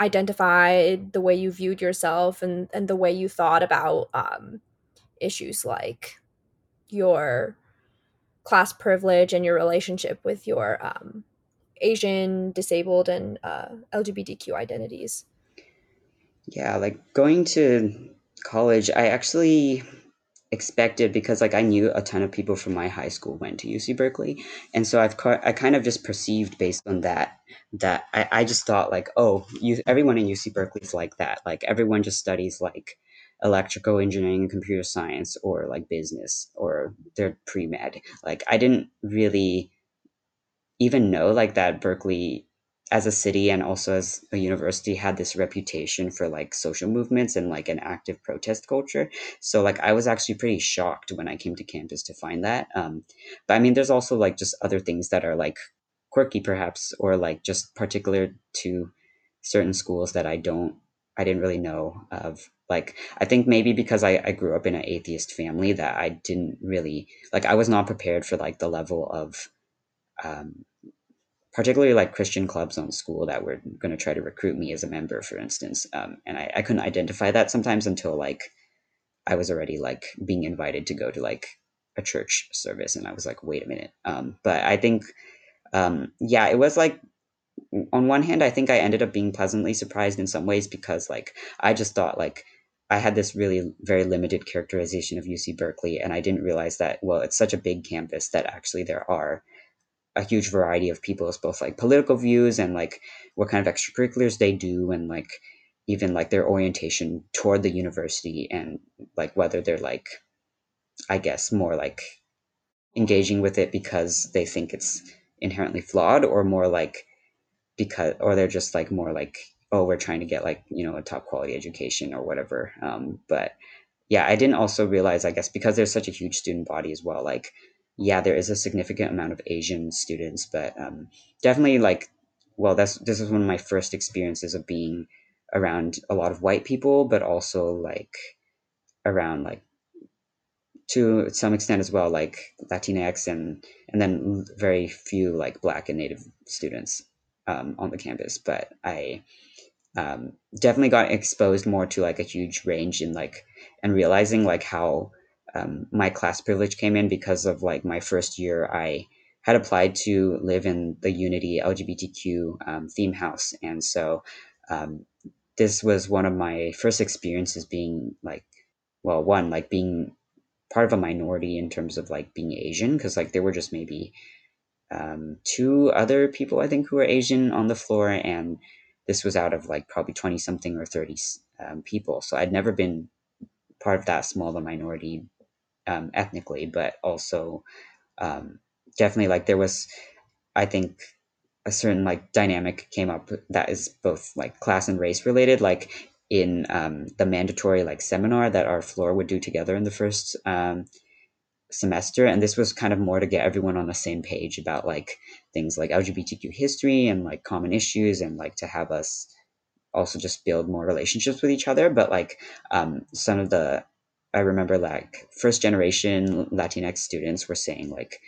identified the way you viewed yourself and and the way you thought about um, issues like your class privilege and your relationship with your um, Asian, disabled, and uh, LGBTQ identities. Yeah, like going to college, I actually expected because like I knew a ton of people from my high school went to UC Berkeley, and so I've I kind of just perceived based on that that I, I just thought like oh you everyone in UC Berkeley is like that. Like everyone just studies like electrical engineering and computer science or like business or they're pre-med. Like I didn't really even know like that Berkeley as a city and also as a university had this reputation for like social movements and like an active protest culture. So like i was actually pretty shocked when i came to campus to find that um, but i mean there's also like just other things that are like quirky perhaps or like just particular to certain schools that i don't i didn't really know of. Like i think maybe because i, I grew up in an atheist family that i didn't really like i was not prepared for like the level of um, particularly like Christian clubs on school that were going to try to recruit me as a member, for instance. Um, and I, I couldn't identify that sometimes until like I was already like being invited to go to like a church service. And I was like, wait a minute. Um, but I think, um, yeah, it was like, on one hand, I think I ended up being pleasantly surprised in some ways because like I just thought like I had this really very limited characterization of UC Berkeley, and I didn't realize that well, it's such a big campus that actually there are a huge variety of people's both like political views and like what kind of extracurriculars they do and like even like their orientation toward the university and like whether they're like i guess more like engaging with it because they think it's inherently flawed or more like because or they're just like more like oh we're trying to get like you know a top quality education or whatever um, but yeah i didn't also realize i guess because there's such a huge student body as well like yeah, there is a significant amount of Asian students, but um, definitely like, well, that's this is one of my first experiences of being around a lot of white people, but also like around like to some extent as well, like Latinx and and then very few like Black and Native students um, on the campus. But I um, definitely got exposed more to like a huge range in like and realizing like how um, my class privilege came in because of like my first year i had applied to live in the unity lgbtq um, theme house. And so um, this was one of my first experiences being like well one like being part of a minority in terms of like being asian because like there were just maybe um, two other people i think who were asian on the floor and this was out of like probably 20 something or 30 um, people. So i'd never been part of that small of a minority um, ethnically, but also um, definitely like there was, I think, a certain like dynamic came up that is both like class and race related, like in um, the mandatory like seminar that our floor would do together in the first um, semester and this was kind of more to get everyone on the same page about like things like lgbtq history and like common issues and like to have us also just build more relationships with each other but like um, some of the I remember like first generation Latinx students were saying like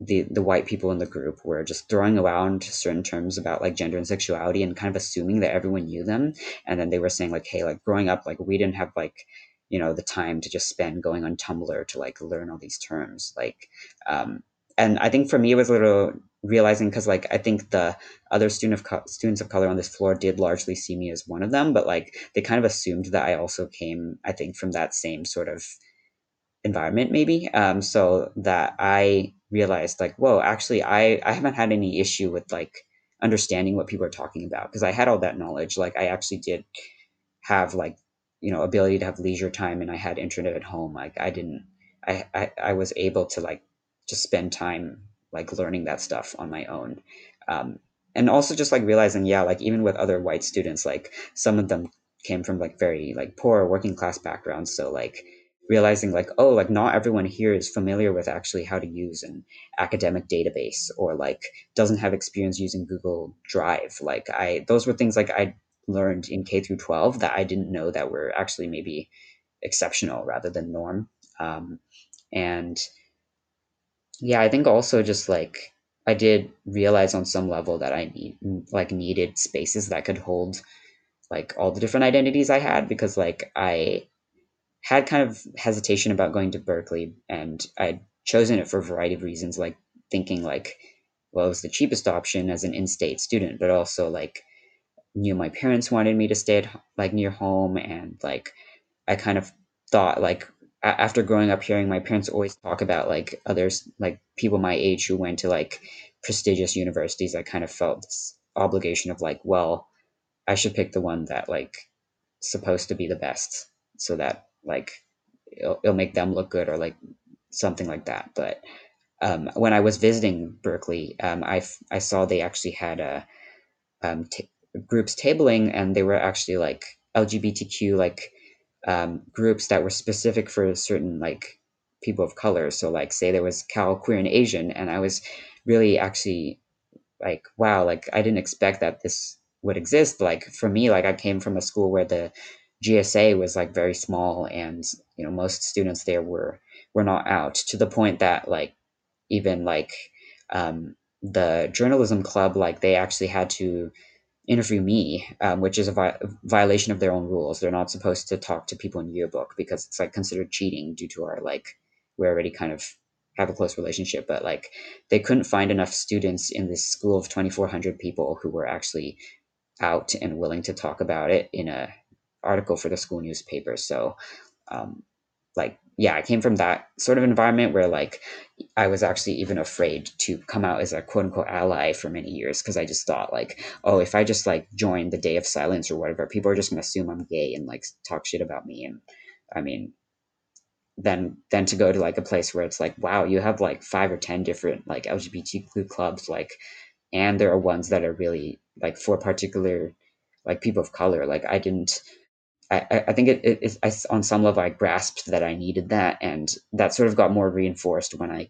the the white people in the group were just throwing around certain terms about like gender and sexuality and kind of assuming that everyone knew them. And then they were saying like hey like growing up like we didn't have like you know the time to just spend going on tumblr to like learn all these terms. Like um and I think for me it was a little realizing because like I think the other student of co- students of color on this floor did largely see me as one of them, but like they kind of assumed that I also came, I think, from that same sort of environment maybe. Um so that i realized like whoa actually i i haven't had any issue with like understanding what people are talking about because i had all that knowledge. Like i actually did have like you know ability to have leisure time and i had internet at home. Like i didn't i i, I was able to like just spend time like learning that stuff on my own. Um and also just like realizing yeah like even with other white students like some of them came from like very like poor working class backgrounds. So like realizing like oh like not everyone here is familiar with actually how to use an academic database or like doesn't have experience using google drive. Like i those were things like i learned in k through 12 that i didn't know that were actually maybe exceptional rather than norm. Um, and yeah i think also just like i did realize on some level that i need like needed spaces that could hold like all the different identities i had because like i had kind of hesitation about going to Berkeley, and I'd chosen it for a variety of reasons, like thinking like, well, it was the cheapest option as an in-state student, but also like knew my parents wanted me to stay at like near home, and like I kind of thought like after growing up hearing my parents always talk about like others like people my age who went to like prestigious universities, I kind of felt this obligation of like, well, I should pick the one that like supposed to be the best so that like it'll, it'll make them look good or like something like that. But um, when I was visiting Berkeley, um, I, I saw they actually had a um, t- groups tabling, and they were actually like LGBTQ like um, groups that were specific for certain like people of color. So like say there was Cal Queer and Asian, and I was really actually like wow, like I didn't expect that this would exist. Like for me, like I came from a school where the GSA was like very small, and you know most students there were were not out to the point that like even like um, the journalism club like they actually had to interview me, um, which is a vi- violation of their own rules. They're not supposed to talk to people in yearbook because it's like considered cheating due to our like we already kind of have a close relationship. But like they couldn't find enough students in this school of twenty four hundred people who were actually out and willing to talk about it in a article for the school newspaper. So, um, like, yeah, I came from that sort of environment where like I was actually even afraid to come out as a quote unquote ally for many years because I just thought like, oh, if I just like join the Day of Silence or whatever, people are just gonna assume I'm gay and like talk shit about me. And I mean, then then to go to like a place where it's like, wow, you have like five or ten different like LGBTQ clubs, like, and there are ones that are really like for particular like people of color. Like I didn't I, I think it, it, it I, on some level I grasped that I needed that, and that sort of got more reinforced when I,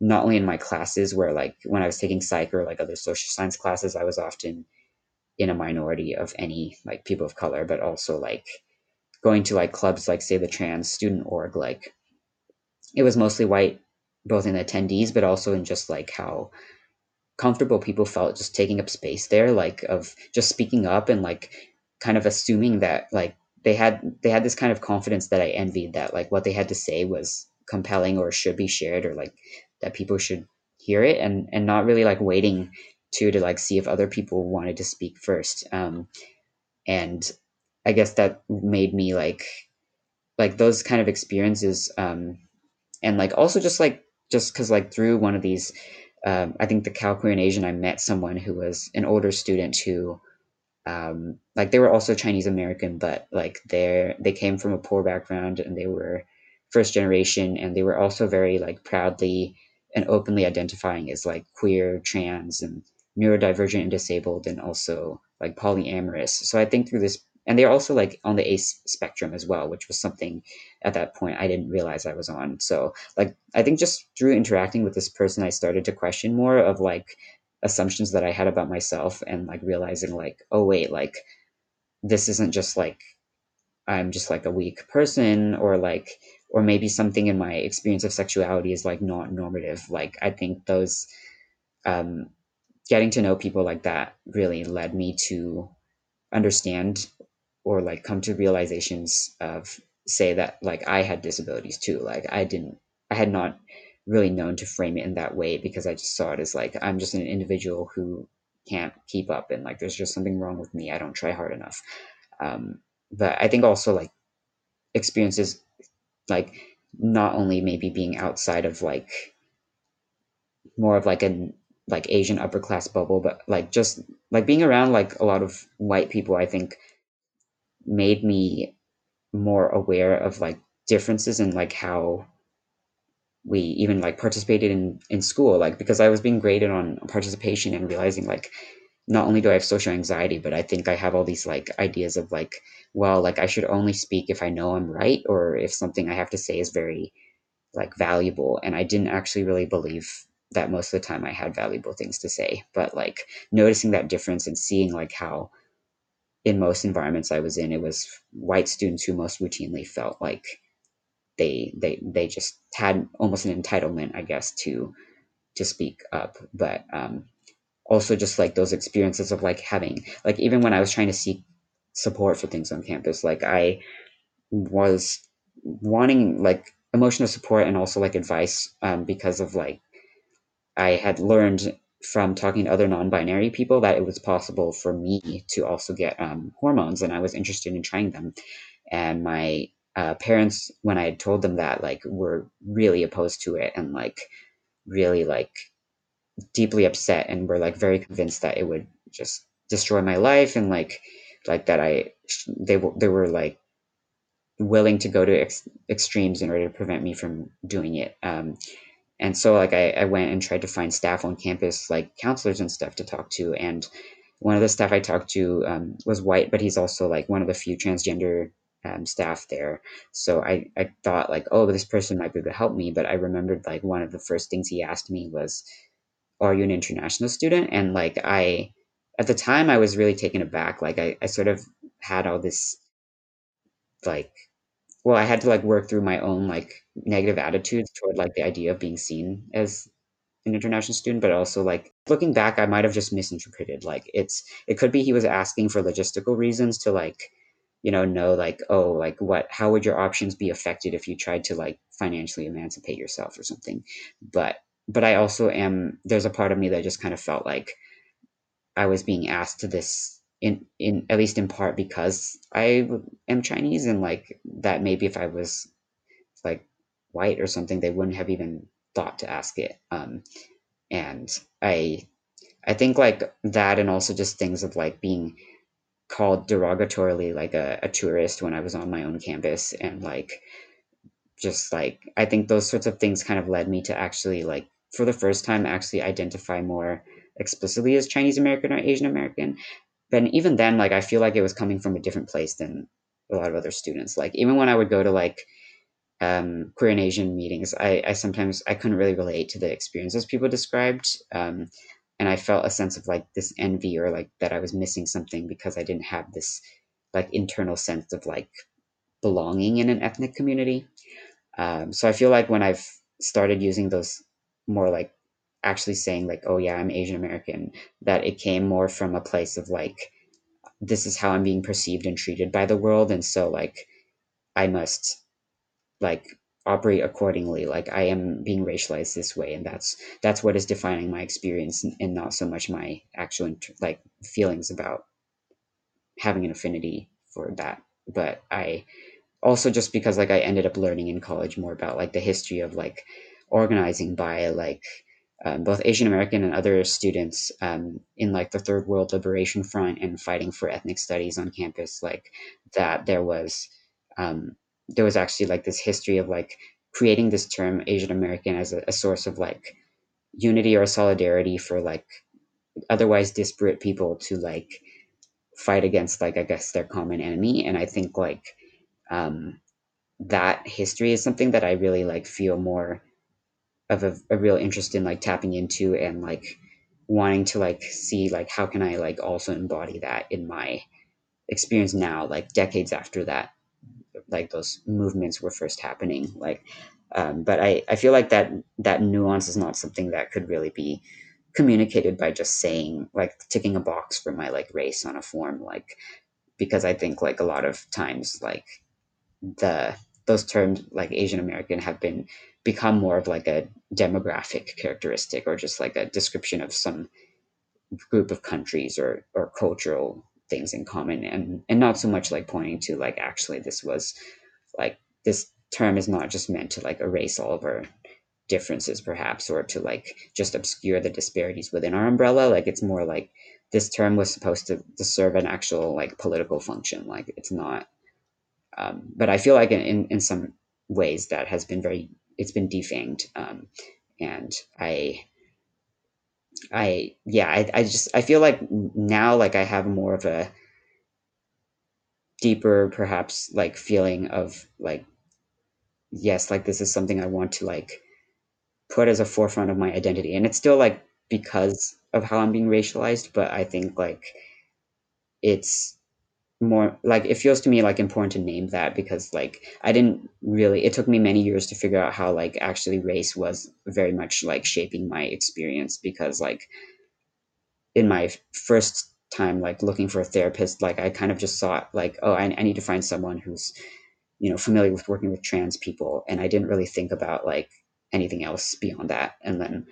not only in my classes where like when I was taking psych or like other social science classes, I was often in a minority of any like people of color, but also like going to like clubs like say the trans student org, like it was mostly white, both in the attendees, but also in just like how comfortable people felt just taking up space there, like of just speaking up and like kind of assuming that like they had they had this kind of confidence that I envied that like what they had to say was compelling or should be shared or like that people should hear it and and not really like waiting to to like see if other people wanted to speak first. Um and i guess that made me like like those kind of experiences um and like also just like just because like through one of these um, i think the cal queer and asian i met someone who was an older student who um, like they were also Chinese American, but like they're they came from a poor background and they were first generation, and they were also very like proudly and openly identifying as like queer, trans, and neurodivergent and disabled, and also like polyamorous. So I think through this, and they're also like on the ACE spectrum as well, which was something at that point I didn't realize I was on. So like I think just through interacting with this person, I started to question more of like assumptions that I had about myself and like realizing like, oh wait, like this isn't just like I'm just like a weak person or like or maybe something in my experience of sexuality is like not normative. Like I think those um getting to know people like that really led me to understand or like come to realizations of say that like I had disabilities too. Like I didn't I had not really known to frame it in that way because I just saw it as like I'm just an individual who can't keep up and like there's just something wrong with me. I don't try hard enough. Um, but I think also like experiences like not only maybe being outside of like more of like a like Asian upper class bubble, but like just like being around like a lot of white people, I think made me more aware of like differences in like how we even like participated in in school like because i was being graded on participation and realizing like not only do i have social anxiety but i think i have all these like ideas of like well like i should only speak if i know i'm right or if something i have to say is very like valuable. And i didn't actually really believe that most of the time i had valuable things to say but like noticing that difference and seeing like how in most environments i was in it was white students who most routinely felt like they they they just had almost an entitlement, I guess, to to speak up. But um, also just like those experiences of like having like even when I was trying to seek support for things on campus, like I was wanting like emotional support and also like advice um, because of like I had learned from talking to other non-binary people that it was possible for me to also get um, hormones and i was interested in trying them and my uh, parents when I had told them that like were really opposed to it and like really like deeply upset and were like very convinced that it would just destroy my life and like like that I they they were like willing to go to ex- extremes in order to prevent me from doing it. Um, and so like I, I went and tried to find staff on campus like counselors and stuff to talk to and one of the staff I talked to um, was white, but he's also like one of the few transgender um, staff there. So I, I thought like, oh, this person might be able to help me. But I remembered like one of the first things he asked me was, are you an international student? And like I, at the time I was really taken aback. Like I, I sort of had all this like, well, I had to like work through my own like negative attitudes toward like the idea of being seen as an international student, but also like looking back, I might have just misinterpreted. Like it's, it could be he was asking for logistical reasons to like, you know know like oh like what how would your options be affected if you tried to like financially emancipate yourself or something? But but i also am there's a part of me that just kind of felt like i was being asked to this in in at least in part because i am chinese and like that maybe if i was like white or something they wouldn't have even thought to ask it um and i i think like that and also just things of like being called derogatorily like a, a tourist when I was on my own campus and like just like I think those sorts of things kind of led me to actually like for the first time actually identify more explicitly as Chinese American or Asian American. But even then, like I feel like it was coming from a different place than a lot of other students. Like even when I would go to like um, queer and Asian meetings, I, I sometimes I couldn't really relate to the experiences people described. Um, and I felt a sense of like this envy or like that I was missing something because I didn't have this like internal sense of like belonging in an ethnic community. Um, so I feel like when I've started using those more like actually saying like, oh yeah, I'm Asian American, that it came more from a place of like, this is how I'm being perceived and treated by the world, and so like, I must like operate accordingly. Like i am being racialized this way and that's that's what is defining my experience and not so much my actual like feelings about having an affinity for that. But i also just because like i ended up learning in college more about like the history of like organizing by like um, both asian american and other students um, in like the third world liberation front and fighting for ethnic studies on campus like that there was um, there was actually like this history of like creating this term Asian American as a, a source of like unity or solidarity for like otherwise disparate people to like fight against like I guess their common enemy. And I think like um, that history is something that I really like feel more of a, a real interest in like tapping into and like wanting to like see like how can I like also embody that in my experience now, like decades after that like those movements were first happening like um, but I, I feel like that that nuance is not something that could really be communicated by just saying like ticking a box for my like race on a form like because i think like a lot of times like the those terms like asian american have been become more of like a demographic characteristic or just like a description of some group of countries or or cultural things in common and and not so much like pointing to like actually this was like this term is not just meant to like erase all of our differences perhaps or to like just obscure the disparities within our umbrella. Like it's more like this term was supposed to, to serve an actual like political function. Like it's not um, but i feel like in, in some ways that has been very it's been defanged um, and i I yeah, I, I just I feel like now like I have more of a deeper perhaps like feeling of like yes, like this is something I want to like put as a forefront of my identity. And it's still like because of how I'm being racialized, but I think like it's more like it feels to me like important to name that because like I didn't really it took me many years to figure out how like actually race was very much like shaping my experience because like in my first time like looking for a therapist like I kind of just thought like oh I, I need to find someone who's you know familiar with working with trans people. And I didn't really think about like anything else beyond that. And then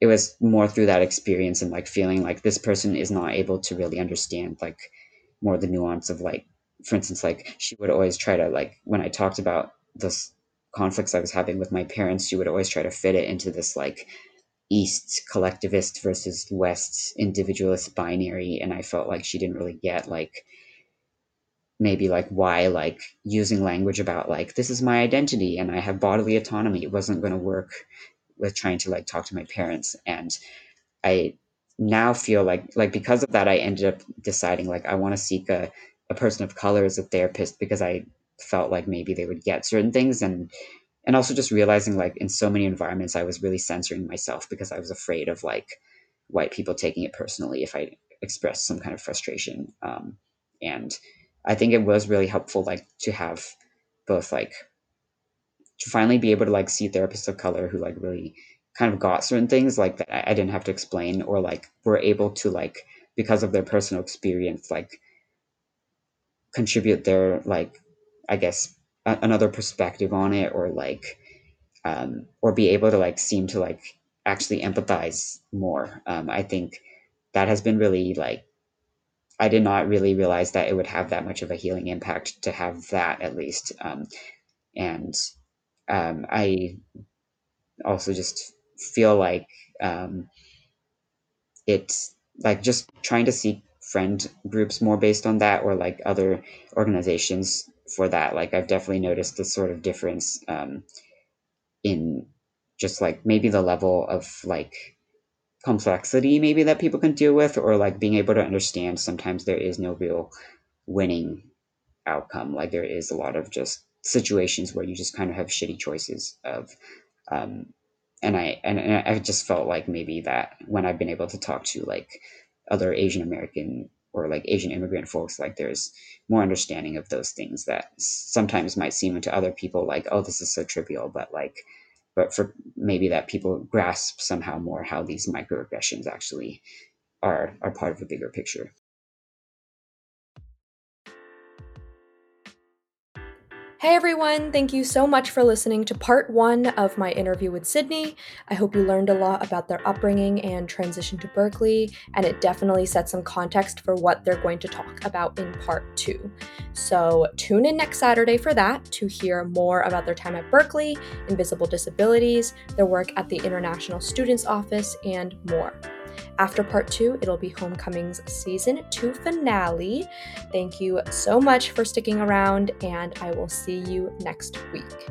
it was more through that experience and like feeling like this person is not able to really understand like more the nuance of like for instance like she would always try to like when i talked about this conflicts i was having with my parents she would always try to fit it into this like east collectivist versus west individualist binary and i felt like she didn't really get like maybe like why like using language about like this is my identity and i have bodily autonomy. It wasn't going to work with trying to like talk to my parents and i now feel like like because of that i ended up deciding like i want to seek a, a person of color as a therapist because i felt like maybe they would get certain things and and also just realizing like in so many environments i was really censoring myself because i was afraid of like white people taking it personally if i expressed some kind of frustration um, and i think it was really helpful like to have both like to finally be able to like see therapists of color who like really kind of got certain things like that I didn't have to explain or like were able to like because of their personal experience like contribute their like I guess a- another perspective on it or like um or be able to like seem to like actually empathize more. Um I think that has been really like I did not really realize that it would have that much of a healing impact to have that at least. Um and um I also just feel like um, it's like just trying to seek friend groups more based on that or like other organizations for that. Like i've definitely noticed this sort of difference um, in just like maybe the level of like complexity maybe that people can deal with or like being able to understand sometimes there is no real winning outcome. Like there is a lot of just situations where you just kind of have shitty choices of um, and I and, and I just felt like maybe that when I've been able to talk to like other Asian American or like Asian immigrant folks, like there's more understanding of those things that sometimes might seem to other people like, oh, this is so trivial, but like, but for maybe that people grasp somehow more how these microaggressions actually are are part of a bigger picture. Hey everyone, thank you so much for listening to part one of my interview with Sydney. I hope you learned a lot about their upbringing and transition to Berkeley, and it definitely set some context for what they're going to talk about in part two. So tune in next Saturday for that to hear more about their time at Berkeley, invisible disabilities, their work at the International Students Office, and more. After part two, it'll be Homecoming's season two finale. Thank you so much for sticking around, and I will see you next week.